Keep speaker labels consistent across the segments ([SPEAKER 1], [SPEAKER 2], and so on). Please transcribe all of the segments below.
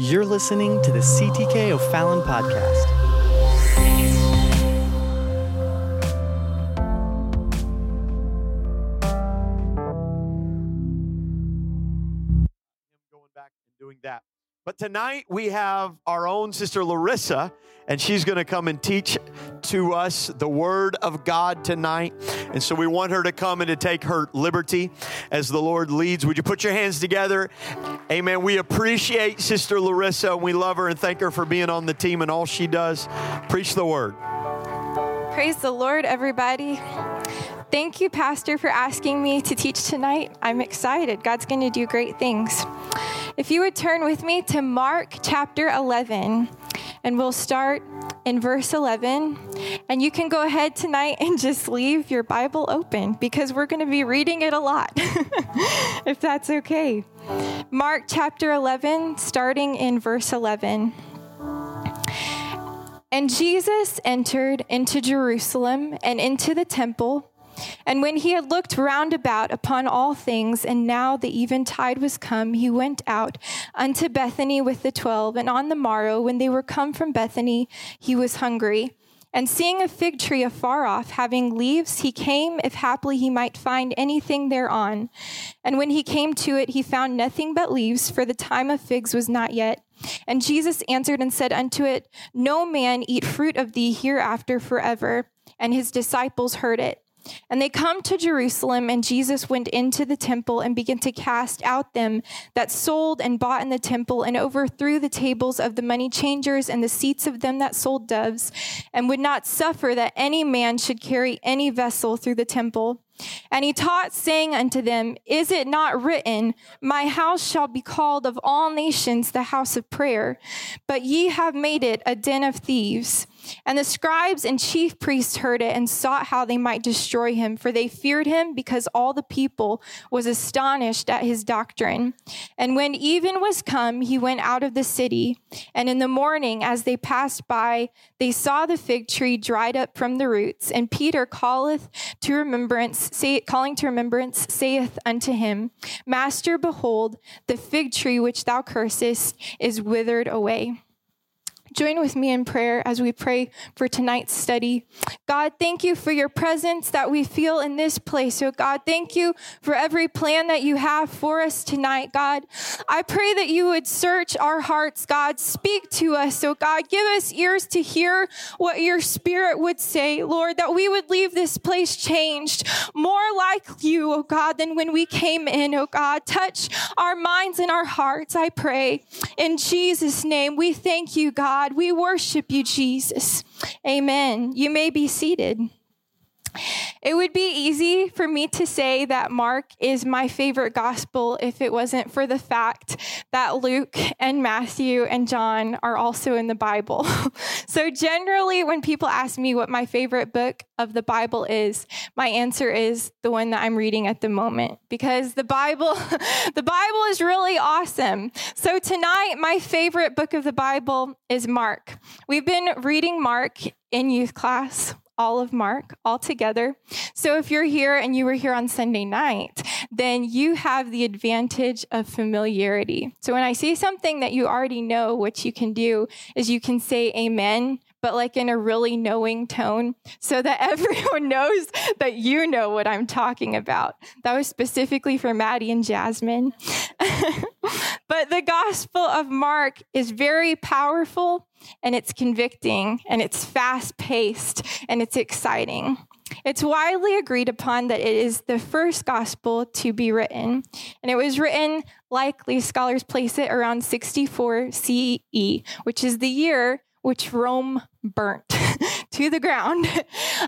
[SPEAKER 1] You're listening to the CTK O'Fallon podcast.
[SPEAKER 2] Tonight we have our own sister Larissa, and she's going to come and teach to us the Word of God tonight. And so we want her to come and to take her liberty as the Lord leads. Would you put your hands together? Amen. We appreciate Sister Larissa, and we love her and thank her for being on the team and all she does. Preach the Word.
[SPEAKER 3] Praise the Lord, everybody. Thank you, Pastor, for asking me to teach tonight. I'm excited. God's going to do great things. If you would turn with me to Mark chapter 11, and we'll start in verse 11. And you can go ahead tonight and just leave your Bible open because we're going to be reading it a lot, if that's okay. Mark chapter 11, starting in verse 11. And Jesus entered into Jerusalem and into the temple. And when he had looked round about upon all things, and now the eventide was come, he went out unto Bethany with the twelve. And on the morrow, when they were come from Bethany, he was hungry. And seeing a fig tree afar off, having leaves, he came, if haply he might find anything thereon. And when he came to it, he found nothing but leaves, for the time of figs was not yet. And Jesus answered and said unto it, No man eat fruit of thee hereafter forever. And his disciples heard it. And they come to Jerusalem, and Jesus went into the temple and began to cast out them that sold and bought in the temple, and overthrew the tables of the money changers and the seats of them that sold doves, and would not suffer that any man should carry any vessel through the temple. And he taught, saying unto them, Is it not written, My house shall be called of all nations the house of prayer? But ye have made it a den of thieves. And the scribes and chief priests heard it and sought how they might destroy him, for they feared him because all the people was astonished at his doctrine. And when even was come, he went out of the city. And in the morning, as they passed by, they saw the fig tree dried up from the roots. And Peter calleth to remembrance, say, calling to remembrance, saith unto him, Master, behold, the fig tree which thou cursest is withered away. Join with me in prayer as we pray for tonight's study. God, thank you for your presence that we feel in this place. So, God, thank you for every plan that you have for us tonight, God. I pray that you would search our hearts, God. Speak to us. So, God, give us ears to hear what your spirit would say, Lord, that we would leave this place changed, more like you, oh God, than when we came in, oh God. Touch our minds and our hearts, I pray. In Jesus' name, we thank you, God. God. We worship you, Jesus. Amen. You may be seated. It would be easy for me to say that Mark is my favorite gospel if it wasn't for the fact that Luke and Matthew and John are also in the Bible. so, generally, when people ask me what my favorite book of the Bible is, my answer is the one that I'm reading at the moment because the Bible the Bible is really awesome. So, tonight my favorite book of the Bible is Mark. We've been reading Mark in youth class all of Mark all together. So if you're here and you were here on Sunday night, then you have the advantage of familiarity. So when I say something that you already know, what you can do is you can say amen but like in a really knowing tone so that everyone knows that you know what I'm talking about. That was specifically for Maddie and Jasmine. but the Gospel of Mark is very powerful and it's convicting and it's fast paced and it's exciting. It's widely agreed upon that it is the first gospel to be written, and it was written, likely scholars place it around 64 CE, which is the year which Rome burnt to the ground.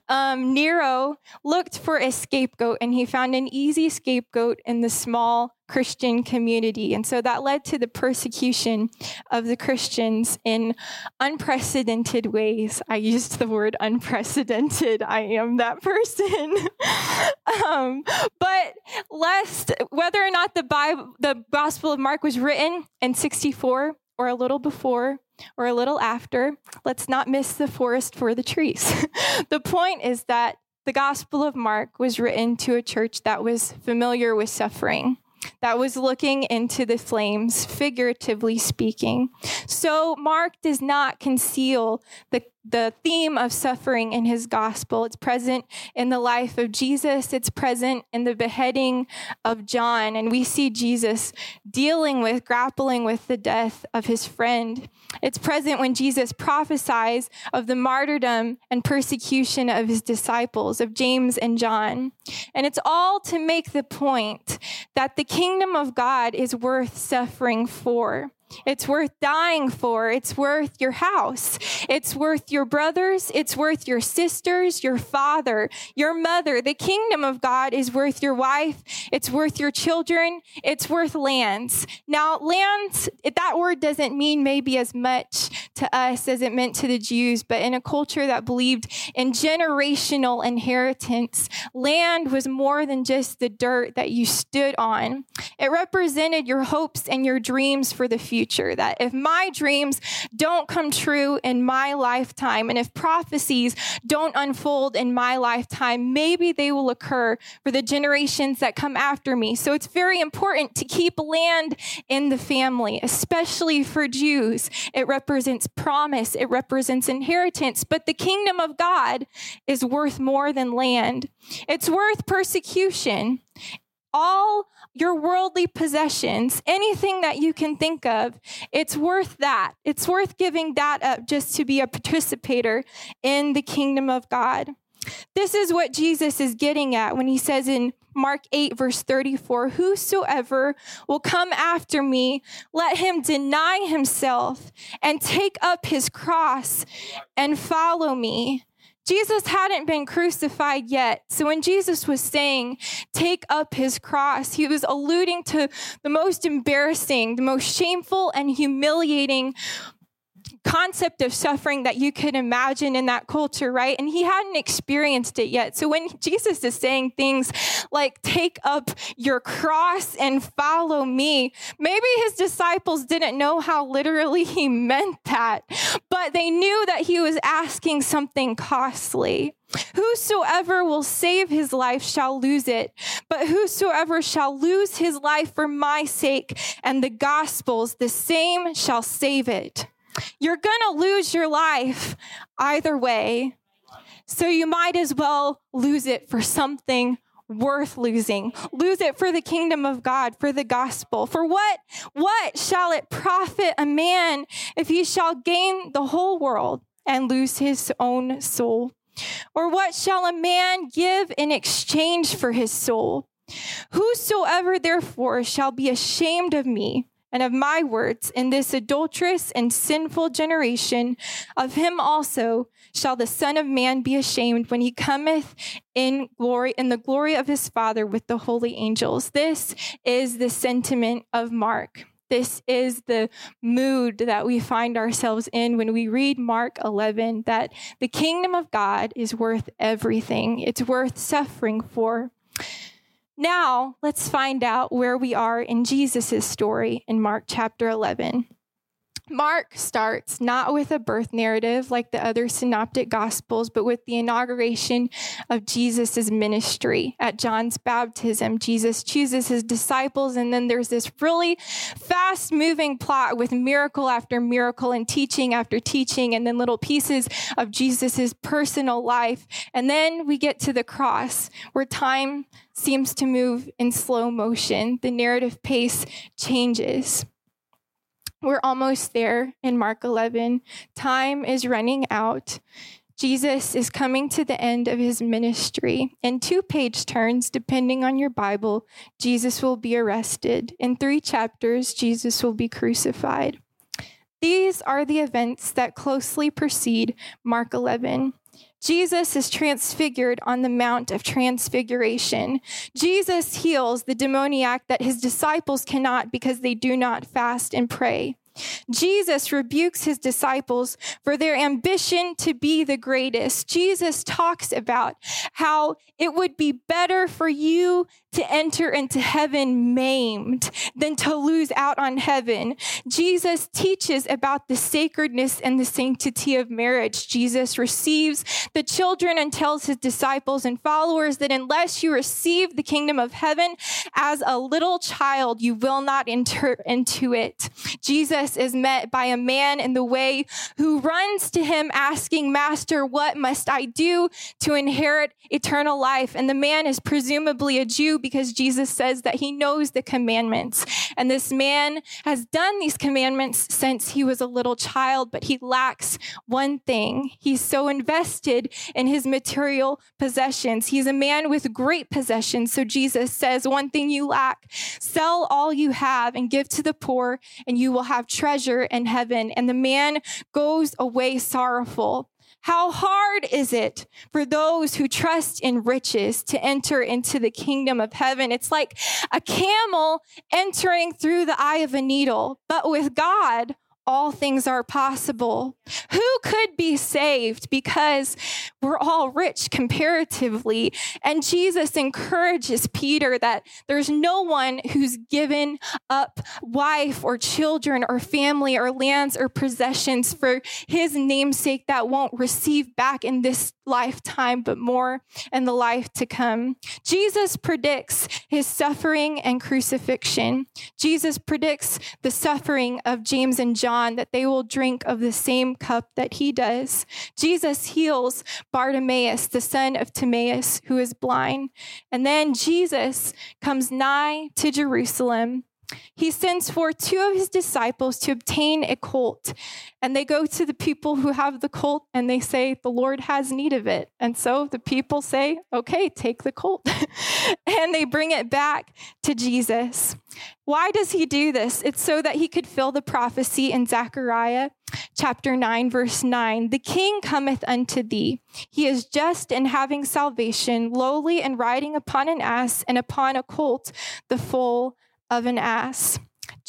[SPEAKER 3] Um, Nero looked for a scapegoat and he found an easy scapegoat in the small Christian community. And so that led to the persecution of the Christians in unprecedented ways. I used the word unprecedented. I am that person. um, but lest whether or not the Bible, the Gospel of Mark was written in 64 or a little before or a little after, let's not miss the forest for the trees. the point is that the Gospel of Mark was written to a church that was familiar with suffering. that was looking into the flames, figuratively speaking. So Mark does not conceal the the theme of suffering in his gospel. It's present in the life of Jesus, it's present in the beheading of John. And we see Jesus dealing with, grappling with the death of his friend. It's present when Jesus prophesies of the martyrdom and persecution of his disciples, of James and John. And it's all to make the point that the kingdom of God is worth suffering for. It's worth dying for. It's worth your house. It's worth your brothers. It's worth your sisters, your father, your mother. The kingdom of God is worth your wife. It's worth your children. It's worth lands. Now, lands, that word doesn't mean maybe as much to us as it meant to the Jews, but in a culture that believed in generational inheritance, land was more than just the dirt that you stood on. It represented your hopes and your dreams for the future future. That if my dreams don't come true in my lifetime, and if prophecies don't unfold in my lifetime, maybe they will occur for the generations that come after me. So it's very important to keep land in the family, especially for Jews. It represents promise, it represents inheritance, but the kingdom of God is worth more than land. It's worth persecution all your worldly possessions, anything that you can think of, it's worth that. It's worth giving that up just to be a participator in the kingdom of God. This is what Jesus is getting at when he says in Mark 8, verse 34 Whosoever will come after me, let him deny himself and take up his cross and follow me. Jesus hadn't been crucified yet. So when Jesus was saying, take up his cross, he was alluding to the most embarrassing, the most shameful and humiliating concept of suffering that you could imagine in that culture, right? And he hadn't experienced it yet. So when Jesus is saying things like, take up your cross and follow me, maybe his disciples didn't know how literally he meant that, but they knew that he was asking something costly. Whosoever will save his life shall lose it, but whosoever shall lose his life for my sake and the gospel's, the same shall save it. You're going to lose your life either way. So you might as well lose it for something worth losing. Lose it for the kingdom of God, for the gospel. For what what shall it profit a man if he shall gain the whole world and lose his own soul? Or what shall a man give in exchange for his soul? Whosoever therefore shall be ashamed of me and of my words in this adulterous and sinful generation, of him also shall the Son of Man be ashamed when he cometh in glory, in the glory of his Father with the holy angels. This is the sentiment of Mark. This is the mood that we find ourselves in when we read Mark 11 that the kingdom of God is worth everything. It's worth suffering for. Now, let's find out where we are in Jesus' story in Mark chapter 11. Mark starts not with a birth narrative like the other synoptic gospels, but with the inauguration of Jesus' ministry. At John's baptism, Jesus chooses his disciples, and then there's this really fast moving plot with miracle after miracle and teaching after teaching, and then little pieces of Jesus' personal life. And then we get to the cross where time seems to move in slow motion. The narrative pace changes. We're almost there in Mark 11. Time is running out. Jesus is coming to the end of his ministry. In two page turns, depending on your Bible, Jesus will be arrested. In three chapters, Jesus will be crucified. These are the events that closely precede Mark 11. Jesus is transfigured on the Mount of Transfiguration. Jesus heals the demoniac that his disciples cannot because they do not fast and pray. Jesus rebukes his disciples for their ambition to be the greatest. Jesus talks about how it would be better for you to enter into heaven maimed than to lose out on heaven. Jesus teaches about the sacredness and the sanctity of marriage. Jesus receives the children and tells his disciples and followers that unless you receive the kingdom of heaven as a little child, you will not enter into it. Jesus is met by a man in the way who runs to him asking, Master, what must I do to inherit eternal life? And the man is presumably a Jew because Jesus says that he knows the commandments. And this man has done these commandments since he was a little child, but he lacks one thing. He's so invested in his material possessions. He's a man with great possessions. So Jesus says, One thing you lack, sell all you have and give to the poor, and you will have treasure in heaven. And the man goes away sorrowful how hard is it for those who trust in riches to enter into the kingdom of heaven? It's like a camel entering through the eye of a needle, but with God, all things are possible. Who could be saved because we're all rich comparatively? And Jesus encourages Peter that there's no one who's given up wife or children or family or lands or possessions for his namesake that won't receive back in this lifetime, but more in the life to come. Jesus predicts his suffering and crucifixion. Jesus predicts the suffering of James and John, that they will drink of the same cup that he does. Jesus heals Bartimaeus, the son of Timaeus, who is blind. And then Jesus comes nigh to Jerusalem he sends for two of his disciples to obtain a colt. And they go to the people who have the colt and they say, The Lord has need of it. And so the people say, Okay, take the colt. and they bring it back to Jesus. Why does he do this? It's so that he could fill the prophecy in Zechariah chapter 9, verse 9. The king cometh unto thee. He is just and having salvation, lowly and riding upon an ass and upon a colt, the foal of an ass.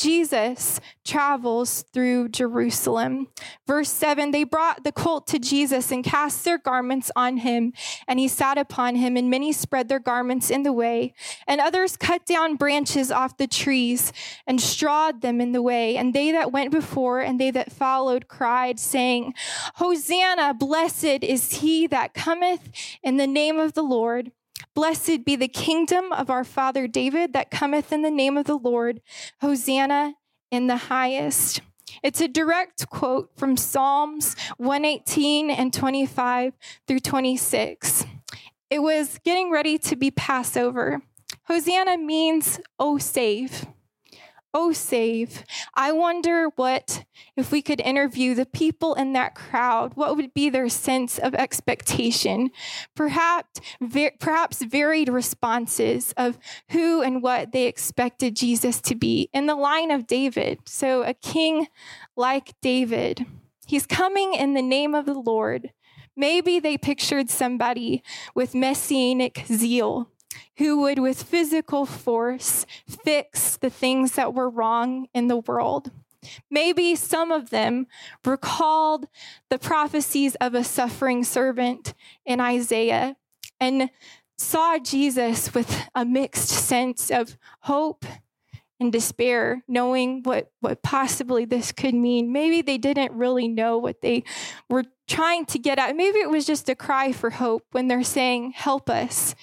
[SPEAKER 3] Jesus travels through Jerusalem. Verse 7 They brought the colt to Jesus and cast their garments on him, and he sat upon him, and many spread their garments in the way. And others cut down branches off the trees and strawed them in the way. And they that went before and they that followed cried, saying, Hosanna, blessed is he that cometh in the name of the Lord. Blessed be the kingdom of our father David that cometh in the name of the Lord. Hosanna in the highest. It's a direct quote from Psalms 118 and 25 through 26. It was getting ready to be Passover. Hosanna means, oh, save oh, save. I wonder what, if we could interview the people in that crowd, what would be their sense of expectation? Perhaps, ver- perhaps varied responses of who and what they expected Jesus to be in the line of David. So, a king like David, he's coming in the name of the Lord. Maybe they pictured somebody with messianic zeal who would, with physical force, fix the things that were wrong in the world. Maybe some of them recalled the prophecies of a suffering servant in Isaiah and saw Jesus with a mixed sense of hope and despair, knowing what, what possibly this could mean. Maybe they didn't really know what they were trying to get at. Maybe it was just a cry for hope when they're saying, Help us.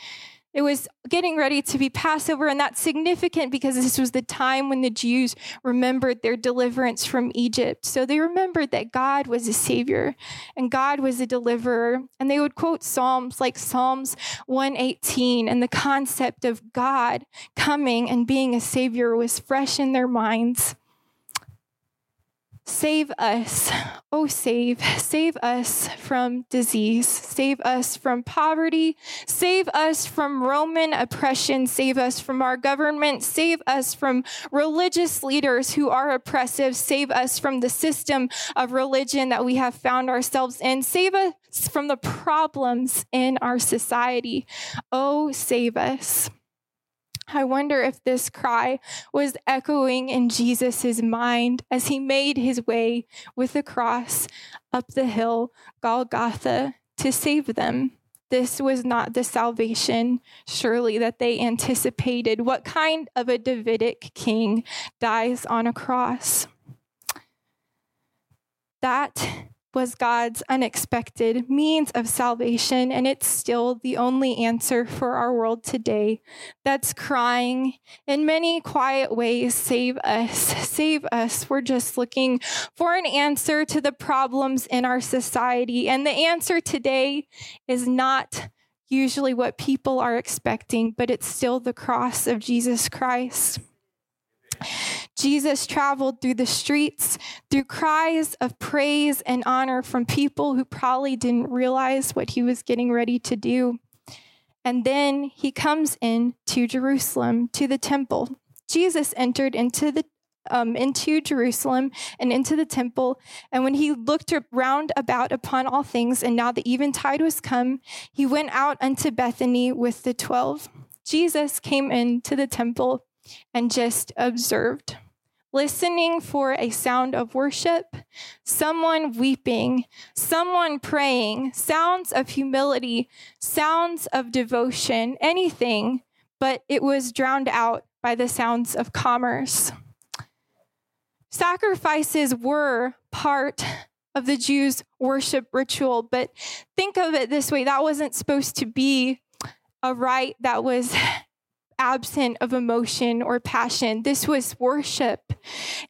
[SPEAKER 3] It was getting ready to be Passover, and that's significant because this was the time when the Jews remembered their deliverance from Egypt. So they remembered that God was a savior and God was a deliverer. And they would quote Psalms like Psalms 118, and the concept of God coming and being a savior was fresh in their minds. Save us, oh, save, save us from disease, save us from poverty, save us from Roman oppression, save us from our government, save us from religious leaders who are oppressive, save us from the system of religion that we have found ourselves in, save us from the problems in our society. Oh, save us. I wonder if this cry was echoing in Jesus' mind as he made his way with the cross up the hill, Golgotha, to save them. This was not the salvation, surely, that they anticipated. What kind of a Davidic king dies on a cross? That was God's unexpected means of salvation, and it's still the only answer for our world today that's crying in many quiet ways Save us, save us. We're just looking for an answer to the problems in our society, and the answer today is not usually what people are expecting, but it's still the cross of Jesus Christ. Jesus traveled through the streets through cries of praise and honor from people who probably didn't realize what he was getting ready to do. And then he comes in to Jerusalem, to the temple. Jesus entered into the um, into Jerusalem and into the temple. And when he looked round about upon all things, and now the eventide was come, he went out unto Bethany with the twelve. Jesus came into the temple and just observed, listening for a sound of worship, someone weeping, someone praying, sounds of humility, sounds of devotion, anything, but it was drowned out by the sounds of commerce. Sacrifices were part of the Jews' worship ritual, but think of it this way that wasn't supposed to be a rite that was absent of emotion or passion. This was worship.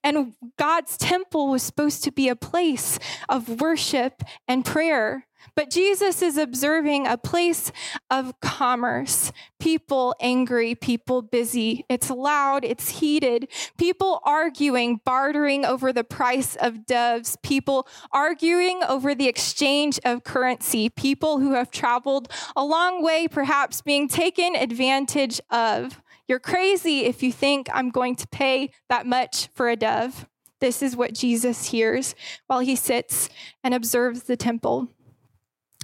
[SPEAKER 3] And God's temple was supposed to be a place of worship and prayer. But Jesus is observing a place of commerce. People angry, people busy. It's loud, it's heated. People arguing, bartering over the price of doves. People arguing over the exchange of currency. People who have traveled a long way, perhaps being taken advantage of. You're crazy if you think I'm going to pay that much for a dove. This is what Jesus hears while he sits and observes the temple.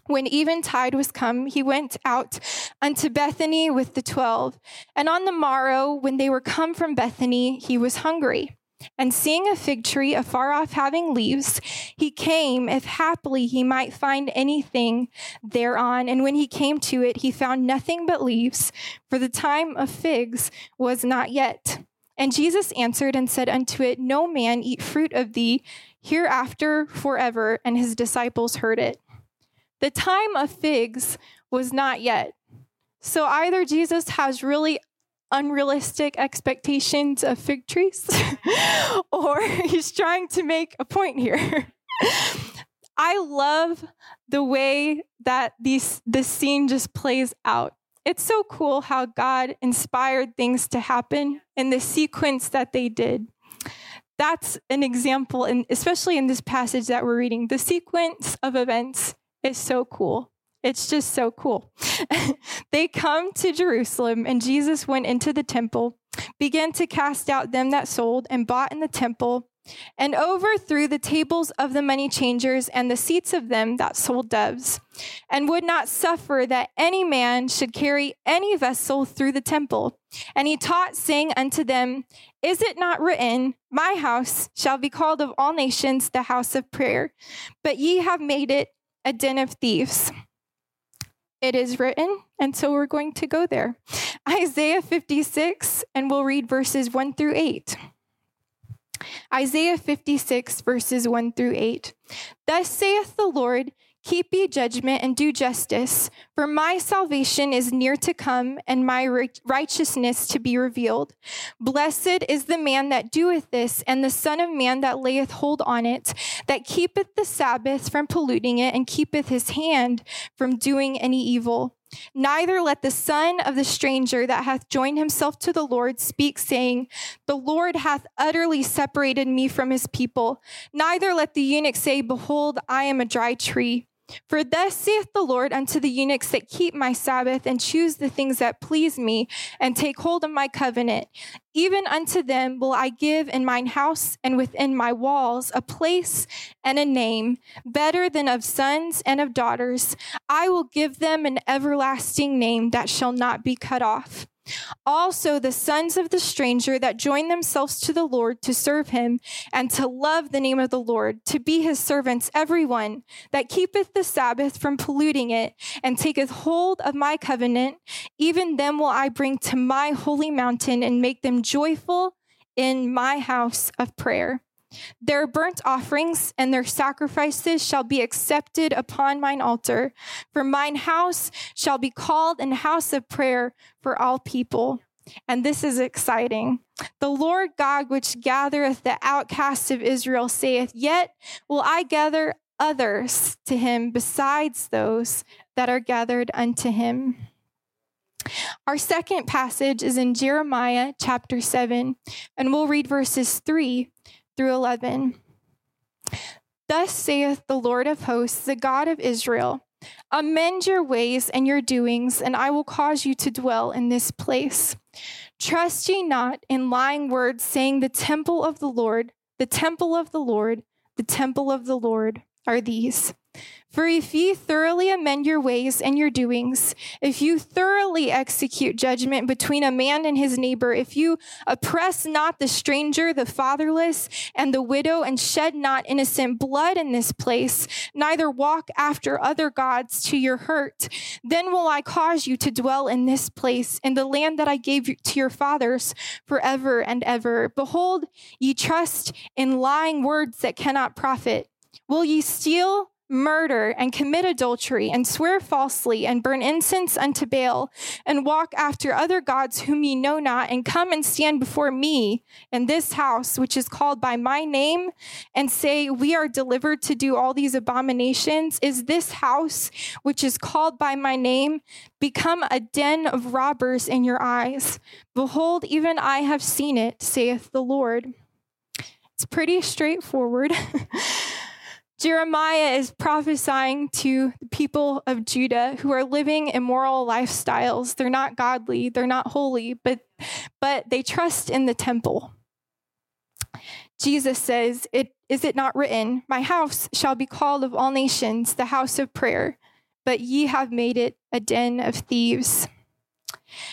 [SPEAKER 3] When eventide was come, he went out unto Bethany with the twelve. And on the morrow, when they were come from Bethany, he was hungry. And seeing a fig tree afar off having leaves, he came, if haply he might find anything thereon. And when he came to it, he found nothing but leaves, for the time of figs was not yet. And Jesus answered and said unto it, No man eat fruit of thee hereafter forever. And his disciples heard it. The time of figs was not yet. So either Jesus has really unrealistic expectations of fig trees, or he's trying to make a point here. I love the way that these this scene just plays out. It's so cool how God inspired things to happen in the sequence that they did. That's an example, and especially in this passage that we're reading, the sequence of events is so cool. It's just so cool. they come to Jerusalem, and Jesus went into the temple, began to cast out them that sold and bought in the temple, and overthrew the tables of the money changers and the seats of them that sold doves, and would not suffer that any man should carry any vessel through the temple. And he taught, saying unto them, Is it not written, My house shall be called of all nations the house of prayer? But ye have made it a den of thieves. It is written, and so we're going to go there. Isaiah 56, and we'll read verses 1 through 8. Isaiah 56, verses 1 through 8. Thus saith the Lord, Keep ye judgment and do justice, for my salvation is near to come, and my righteousness to be revealed. Blessed is the man that doeth this, and the Son of Man that layeth hold on it, that keepeth the Sabbath from polluting it, and keepeth his hand from doing any evil. Neither let the son of the stranger that hath joined himself to the Lord speak, saying, The Lord hath utterly separated me from his people. Neither let the eunuch say, Behold, I am a dry tree. For thus saith the Lord unto the eunuchs that keep my Sabbath and choose the things that please me and take hold of my covenant. Even unto them will I give in mine house and within my walls a place and a name better than of sons and of daughters. I will give them an everlasting name that shall not be cut off. Also, the sons of the stranger that join themselves to the Lord to serve him and to love the name of the Lord, to be his servants, everyone that keepeth the Sabbath from polluting it and taketh hold of my covenant, even them will I bring to my holy mountain and make them joyful in my house of prayer. Their burnt offerings and their sacrifices shall be accepted upon mine altar, for mine house shall be called an house of prayer for all people. And this is exciting. The Lord God, which gathereth the outcasts of Israel, saith, Yet will I gather others to him besides those that are gathered unto him. Our second passage is in Jeremiah chapter 7, and we'll read verses 3 through 11. Thus saith the Lord of hosts, the God of Israel Amend your ways and your doings, and I will cause you to dwell in this place. Trust ye not in lying words, saying, The temple of the Lord, the temple of the Lord, the temple of the Lord are these. For if ye thoroughly amend your ways and your doings, if you thoroughly execute judgment between a man and his neighbor, if you oppress not the stranger, the fatherless, and the widow, and shed not innocent blood in this place, neither walk after other gods to your hurt, then will I cause you to dwell in this place, in the land that I gave to your fathers forever and ever. Behold, ye trust in lying words that cannot profit. Will ye steal? Murder and commit adultery and swear falsely and burn incense unto Baal and walk after other gods whom ye know not and come and stand before me in this house which is called by my name and say we are delivered to do all these abominations. Is this house which is called by my name become a den of robbers in your eyes? Behold even I have seen it saith the Lord. It's pretty straightforward Jeremiah is prophesying to the people of Judah who are living immoral lifestyles. They're not godly, they're not holy, but, but they trust in the temple. Jesus says, it, Is it not written, My house shall be called of all nations the house of prayer, but ye have made it a den of thieves?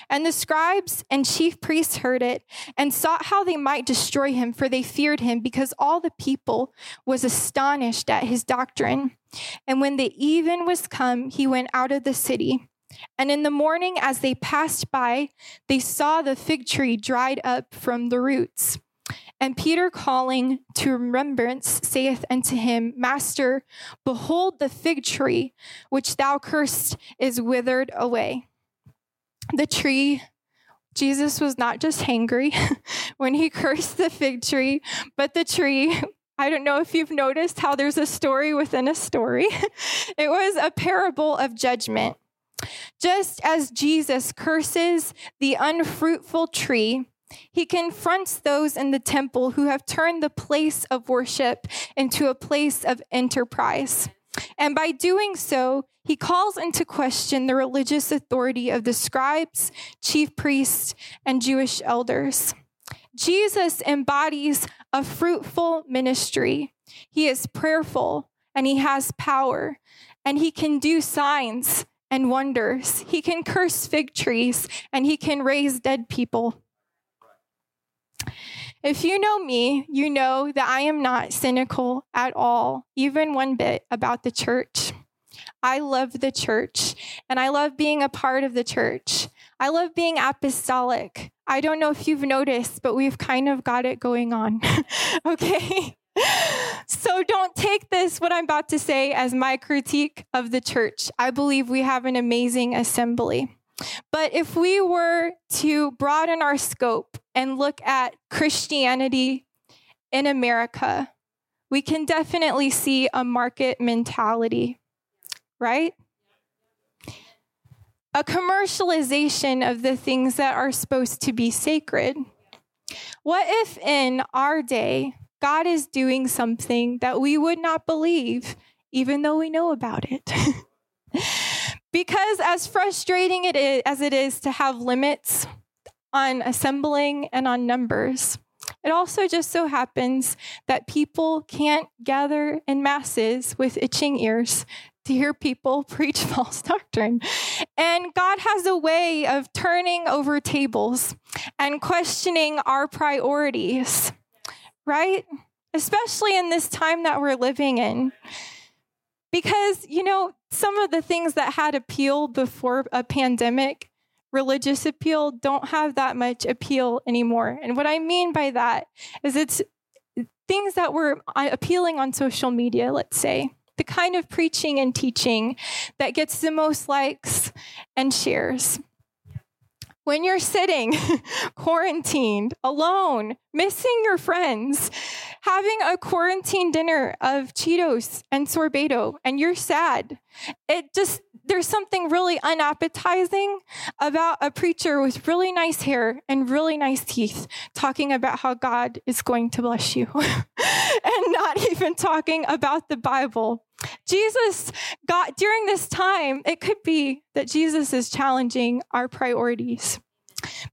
[SPEAKER 3] And the scribes and chief priests heard it and sought how they might destroy him, for they feared him, because all the people was astonished at his doctrine. And when the even was come, he went out of the city. And in the morning, as they passed by, they saw the fig tree dried up from the roots. And Peter, calling to remembrance, saith unto him, Master, behold, the fig tree which thou cursed is withered away the tree, Jesus was not just hangry when he cursed the fig tree, but the tree. I don't know if you've noticed how there's a story within a story. it was a parable of judgment. Just as Jesus curses the unfruitful tree, he confronts those in the temple who have turned the place of worship into a place of enterprise. And by doing so, he calls into question the religious authority of the scribes, chief priests, and Jewish elders. Jesus embodies a fruitful ministry. He is prayerful and he has power, and he can do signs and wonders. He can curse fig trees and he can raise dead people. If you know me, you know that I am not cynical at all, even one bit, about the church. I love the church and I love being a part of the church. I love being apostolic. I don't know if you've noticed, but we've kind of got it going on. okay? so don't take this, what I'm about to say, as my critique of the church. I believe we have an amazing assembly. But if we were to broaden our scope and look at Christianity in America, we can definitely see a market mentality, right? A commercialization of the things that are supposed to be sacred. What if in our day, God is doing something that we would not believe, even though we know about it? because, as frustrating it is, as it is to have limits, on assembling and on numbers. It also just so happens that people can't gather in masses with itching ears to hear people preach false doctrine. And God has a way of turning over tables and questioning our priorities, right? Especially in this time that we're living in. Because, you know, some of the things that had appeal before a pandemic, religious appeal, don't have that much appeal anymore. And what I mean by that is it's things that were uh, appealing on social media, let's say the kind of preaching and teaching that gets the most likes and shares. When you're sitting quarantined, alone, missing your friends, having a quarantine dinner of Cheetos and sorbetto, and you're sad, it just, there's something really unappetizing about a preacher with really nice hair and really nice teeth talking about how God is going to bless you and not even talking about the Bible. Jesus got during this time, it could be that Jesus is challenging our priorities.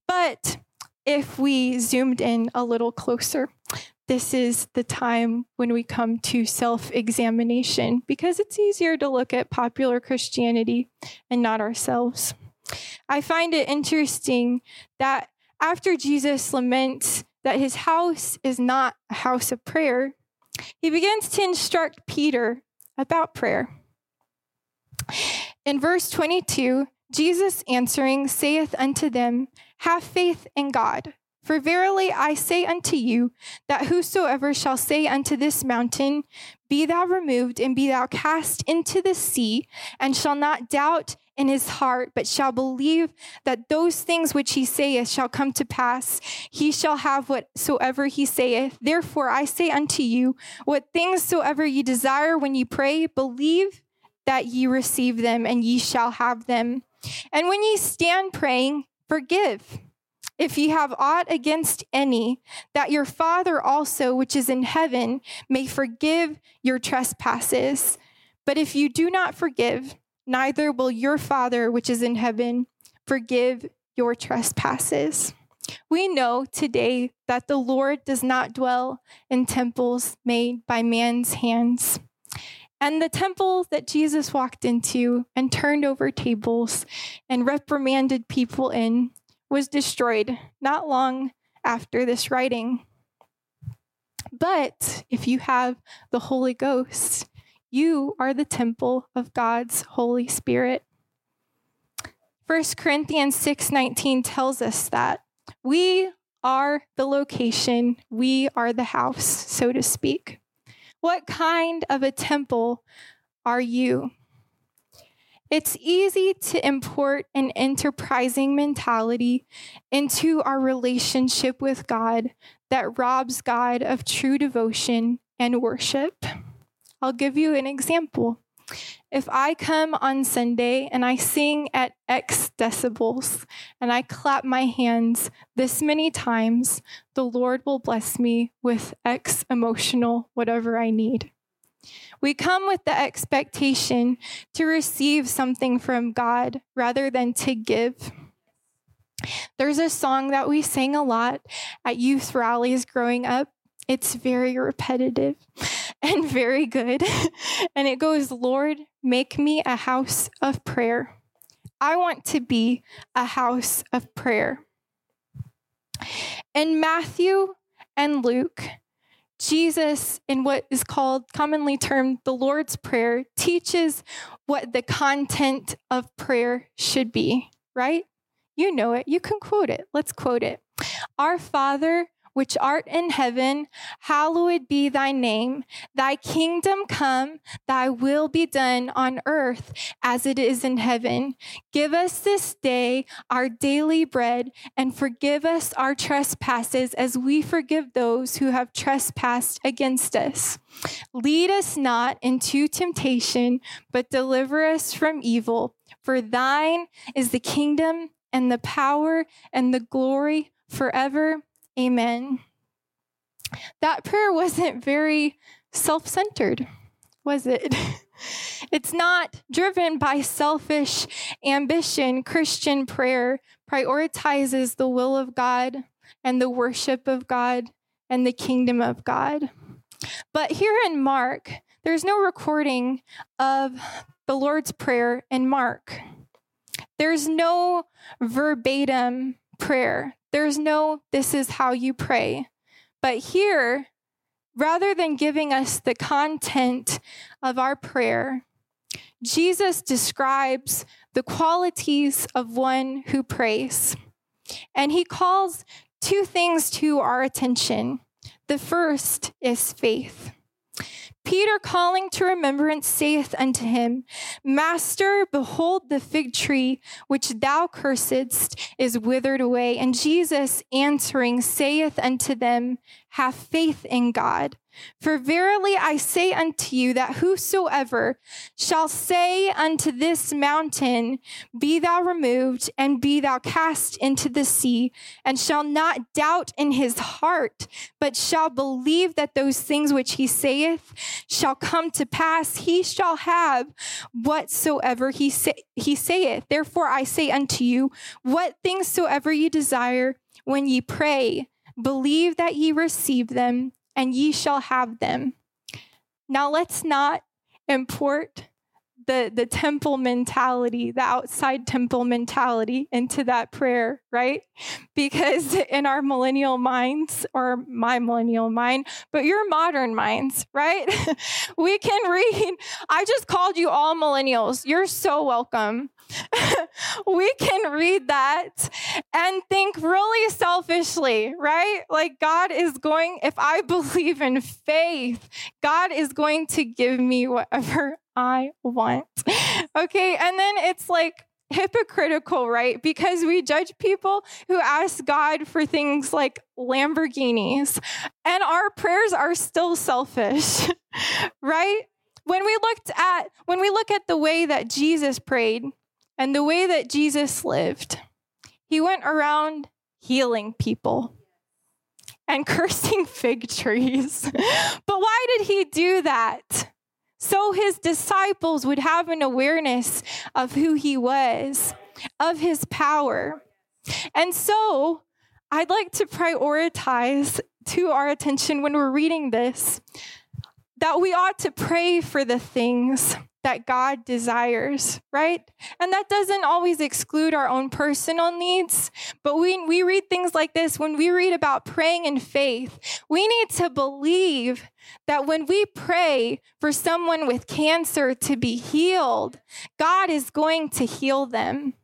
[SPEAKER 3] But if we zoomed in a little closer, this is the time when we come to self examination because it's easier to look at popular Christianity and not ourselves. I find it interesting that after Jesus laments that his house is not a house of prayer, he begins to instruct Peter about prayer. In verse 22, Jesus answering saith unto them, Have faith in God. For verily I say unto you, that whosoever shall say unto this mountain, Be thou removed, and be thou cast into the sea, and shall not doubt in his heart, but shall believe that those things which he saith shall come to pass, he shall have whatsoever he saith. Therefore I say unto you, what things soever ye desire when ye pray, believe that ye receive them, and ye shall have them. And when ye stand praying, forgive if ye have aught against any, that your Father also, which is in heaven, may forgive your trespasses. But if you do not forgive, neither will your Father, which is in heaven, forgive your trespasses. We know today that the Lord does not dwell in temples made by man's hands. And the temple that Jesus walked into and turned over tables and reprimanded people in was destroyed not long after this writing. But if you have the Holy Ghost, you are the temple of God's Holy Spirit. 1 Corinthians 6:19 tells us that we are the location, we are the house, so to speak. What kind of a temple are you? It's easy to import an enterprising mentality into our relationship with God that robs God of true devotion and worship. I'll give you an example. If I come on Sunday and I sing at X decibels and I clap my hands this many times, the Lord will bless me with X emotional whatever I need. We come with the expectation to receive something from God rather than to give. There's a song that we sang a lot at youth rallies growing up. It's very repetitive and very good. and it goes, Lord, make me a house of prayer. I want to be a house of prayer. In Matthew and Luke, Jesus, in what is called commonly termed the Lord's Prayer, teaches what the content of prayer should be, right? You know it. You can quote it. Let's quote it. Our Father, which art in heaven, hallowed be thy name. Thy kingdom come, thy will be done on earth as it is in heaven. Give us this day our daily bread and forgive us our trespasses as we forgive those who have trespassed against us. Lead us not into temptation, but deliver us from evil. For thine is the kingdom and the power and the glory forever. Amen. That prayer wasn't very self centered, was it? It's not driven by selfish ambition. Christian prayer prioritizes the will of God and the worship of God and the kingdom of God. But here in Mark, there's no recording of the Lord's Prayer in Mark. There's no verbatim prayer. There's no, this is how you pray. But here, rather than giving us the content of our prayer, Jesus describes the qualities of one who prays. And he calls two things to our attention. The first is faith. Peter, calling to remembrance, saith unto him, Master, behold, the fig tree which thou cursedst is withered away. And Jesus answering saith unto them, Have faith in God. For verily I say unto you that whosoever shall say unto this mountain, Be thou removed, and be thou cast into the sea, and shall not doubt in his heart, but shall believe that those things which he saith shall come to pass, he shall have whatsoever he, say, he saith. Therefore I say unto you, what things soever ye desire when ye pray, believe that ye receive them and ye shall have them. Now, let's not import the, the temple mentality, the outside temple mentality into that prayer, right? Because in our millennial minds, or my millennial mind, but your modern minds, right? we can read, I just called you all millennials. You're so welcome. we can read that and think really selfishly, right? Like, God is going, if I believe in faith, God is going to give me whatever I want. Okay. And then it's like, hypocritical, right? Because we judge people who ask God for things like Lamborghinis, and our prayers are still selfish, right? When we looked at when we look at the way that Jesus prayed, and the way that Jesus lived, he went around healing people and cursing fig trees. but why did he do that? So his disciples would have an awareness of who he was, of his power. And so I'd like to prioritize to our attention when we're reading this that we ought to pray for the things that God desires, right? And that doesn't always exclude our own personal needs. But when we read things like this, when we read about praying in faith, we need to believe that when we pray for someone with cancer to be healed, God is going to heal them.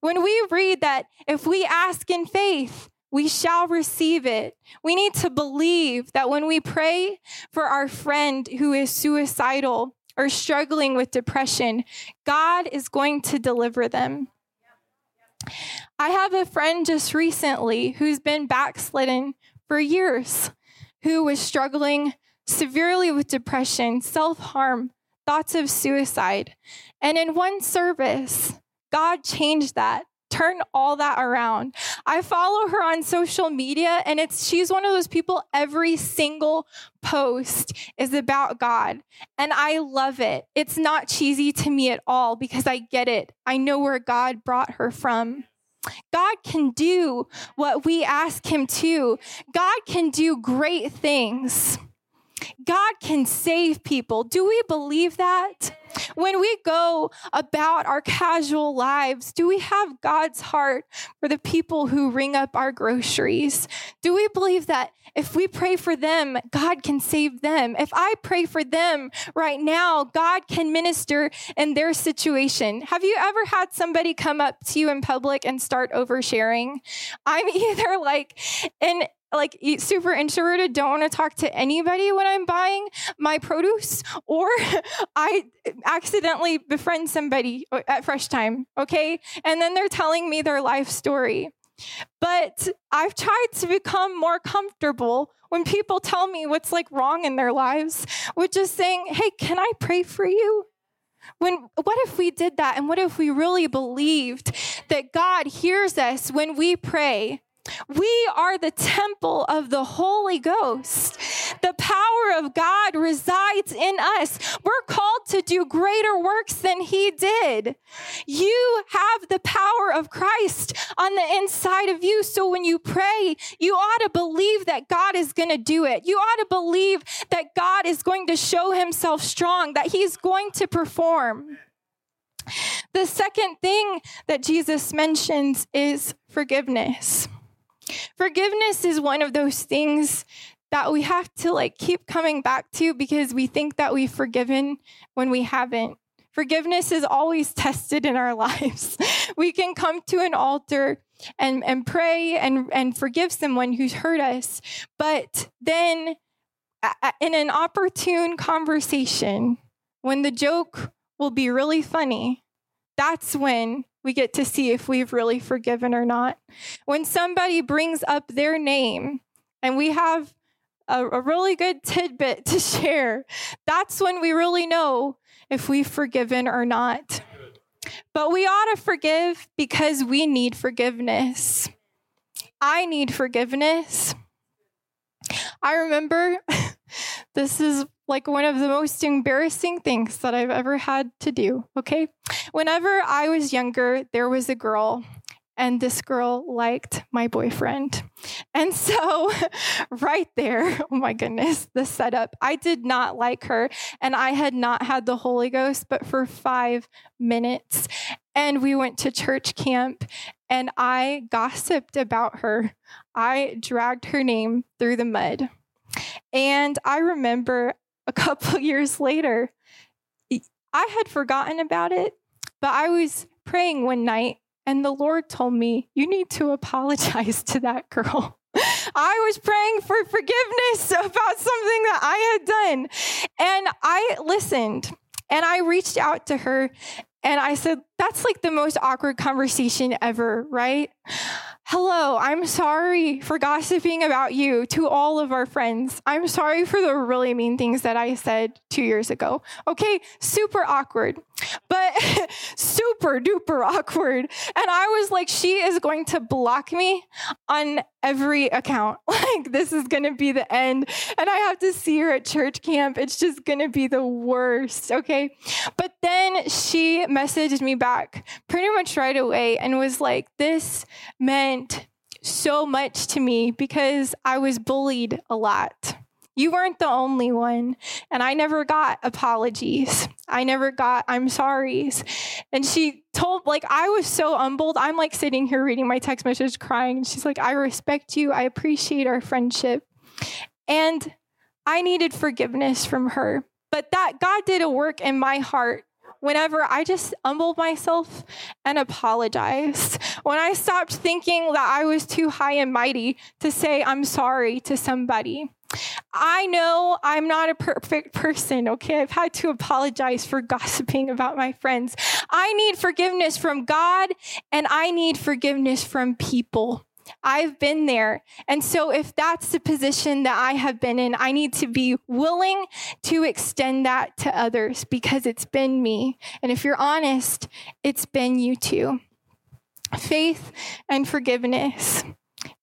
[SPEAKER 3] When we read that if we ask in faith, we shall receive it. We need to believe that when we pray for our friend who is suicidal, or struggling with depression, God is going to deliver them. I have a friend just recently who's been backslidden for years, who was struggling severely with depression, self harm, thoughts of suicide. And in one service, God changed that turn all that around. I follow her on social media and it's she's one of those people every single post is about God. And I love it. It's not cheesy to me at all because I get it. I know where God brought her from. God can do what we ask him to. God can do great things. God can save people. Do we believe that? When we go about our casual lives, do we have God's heart for the people who ring up our groceries? Do we believe that if we pray for them, God can save them? If I pray for them right now, God can minister in their situation. Have you ever had somebody come up to you in public and start oversharing? I'm either like in like super introverted, don't want to talk to anybody when I'm buying my produce, or I accidentally befriend somebody at Fresh Thyme, okay? And then they're telling me their life story. But I've tried to become more comfortable when people tell me what's like wrong in their lives with just saying, hey, can I pray for you? When, what if we did that? And what if we really believed that God hears us when we pray? We are the temple of the Holy Ghost. The power of God resides in us. We're called to do greater works than he did. You have the power of Christ on the inside of you. So when you pray, you ought to believe that God is going to do it. You ought to believe that God is going to show himself strong, that he's going to perform. The second thing that Jesus mentions is forgiveness. Forgiveness is one of those things that we have to like keep coming back to because we think that we've forgiven when we haven't. Forgiveness is always tested in our lives. we can come to an altar and, and pray and, and forgive someone who's hurt us, but then in an opportune conversation, when the joke will be really funny, that's when we get to see if we've really forgiven or not. When somebody brings up their name and we have a, a, really good tidbit to share, that's when we really know if we've forgiven or not. But we ought to forgive because we need forgiveness. I need forgiveness. I remember this is like one of the most embarrassing things that I've ever had to do. Okay. Whenever I was younger, there was a girl, and this girl liked my boyfriend. And so, right there, oh my goodness, the setup, I did not like her, and I had not had the Holy Ghost, but for five minutes. And we went to church camp, and I gossiped about her. I dragged her name through the mud. And I remember a couple years later, I had forgotten about it, but I was praying one night and the Lord told me, You need to apologize to that girl. I was praying for forgiveness about something that I had done. And I listened and I reached out to her and I said, That's like the most awkward conversation ever, right? Hello, I'm sorry for gossiping about you to all of our friends. I'm sorry for the really mean things that I said two years ago. Okay, super awkward, but super duper awkward. And I was like, she is going to block me on every account. Like, this is going to be the end. And I have to see her at church camp. It's just going to be the worst. Okay. But then she messaged me back pretty much right away and was like, this meant so much to me because I was bullied a lot. You weren't the only one. And I never got apologies. I never got I'm sorry's. And she told, like, I was so humbled. I'm like sitting here reading my text message crying. And she's like, I respect you. I appreciate our friendship. And I needed forgiveness from her. But that God did a work in my heart whenever I just humbled myself and apologized. When I stopped thinking that I was too high and mighty to say I'm sorry to somebody. I know I'm not a perfect person, okay? I've had to apologize for gossiping about my friends. I need forgiveness from God and I need forgiveness from people. I've been there. And so, if that's the position that I have been in, I need to be willing to extend that to others because it's been me. And if you're honest, it's been you too. Faith and forgiveness.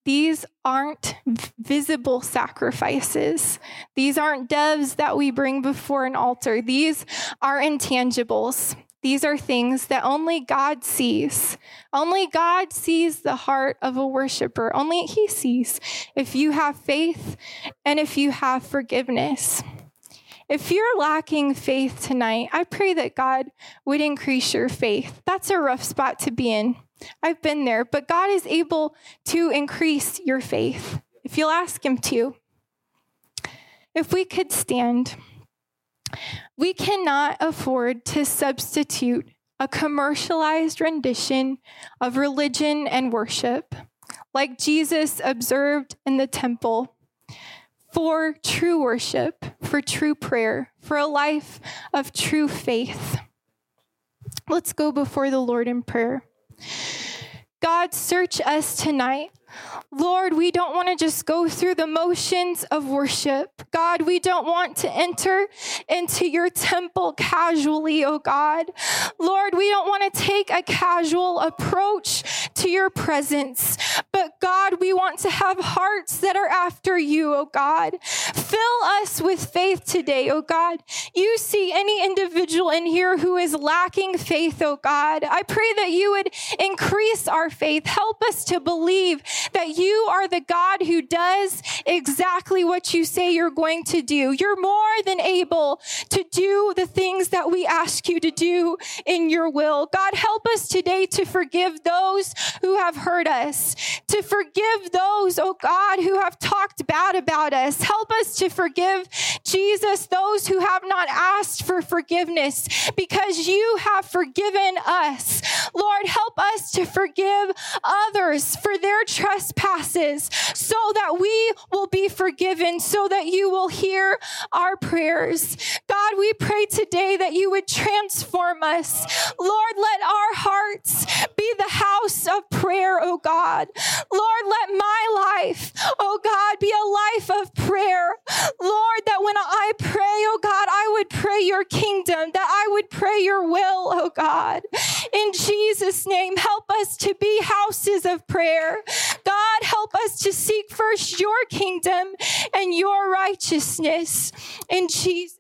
[SPEAKER 3] These aren't visible sacrifices. These aren't doves that we bring before an altar. These are intangibles. These are things that only God sees. Only God sees the heart of a worshiper. Only He sees if you have faith and if you have forgiveness. If you're lacking faith tonight, I pray that God would increase your faith. That's a rough spot to be in. I've been there, but God is able to increase your faith if you'll ask Him to. If we could stand. We cannot afford to substitute a commercialized rendition of religion and worship, like Jesus observed in the temple, for true worship, for true prayer, for a life of true faith. Let's go before the Lord in prayer. God, search us tonight. Lord, we don't want to just go through the motions of worship. God, we don't want to enter into your temple casually, oh God. Lord, we don't want to take a casual approach to your presence. But God, we want to have hearts that are after you, oh God. Fill us with faith today, oh God. You see any individual in here who is lacking faith, oh God. I pray that you would increase our faith. Help us to believe that you are the God who does exactly what you say you're going to do. You're more than able to do the things that we ask you to do in your will. God, help us today to forgive those who have hurt us, to forgive those, oh God, who have talked bad about us. Help us to forgive, Jesus, those who have not asked for forgiveness because you have forgiven us. Lord, help us to forgive others for their trespasses so that we will be forgiven, so that you will hear our prayers. God, we pray today that you would transform us. Lord, let our hearts be the house of prayer, oh God. Lord, let my life, oh God, be a life of prayer. Lord, that when I pray, oh God, I would pray your kingdom, that I would pray your will, oh God. In Jesus' name, help us to be houses of prayer. God, help us to seek first your kingdom and your righteousness. In Jesus'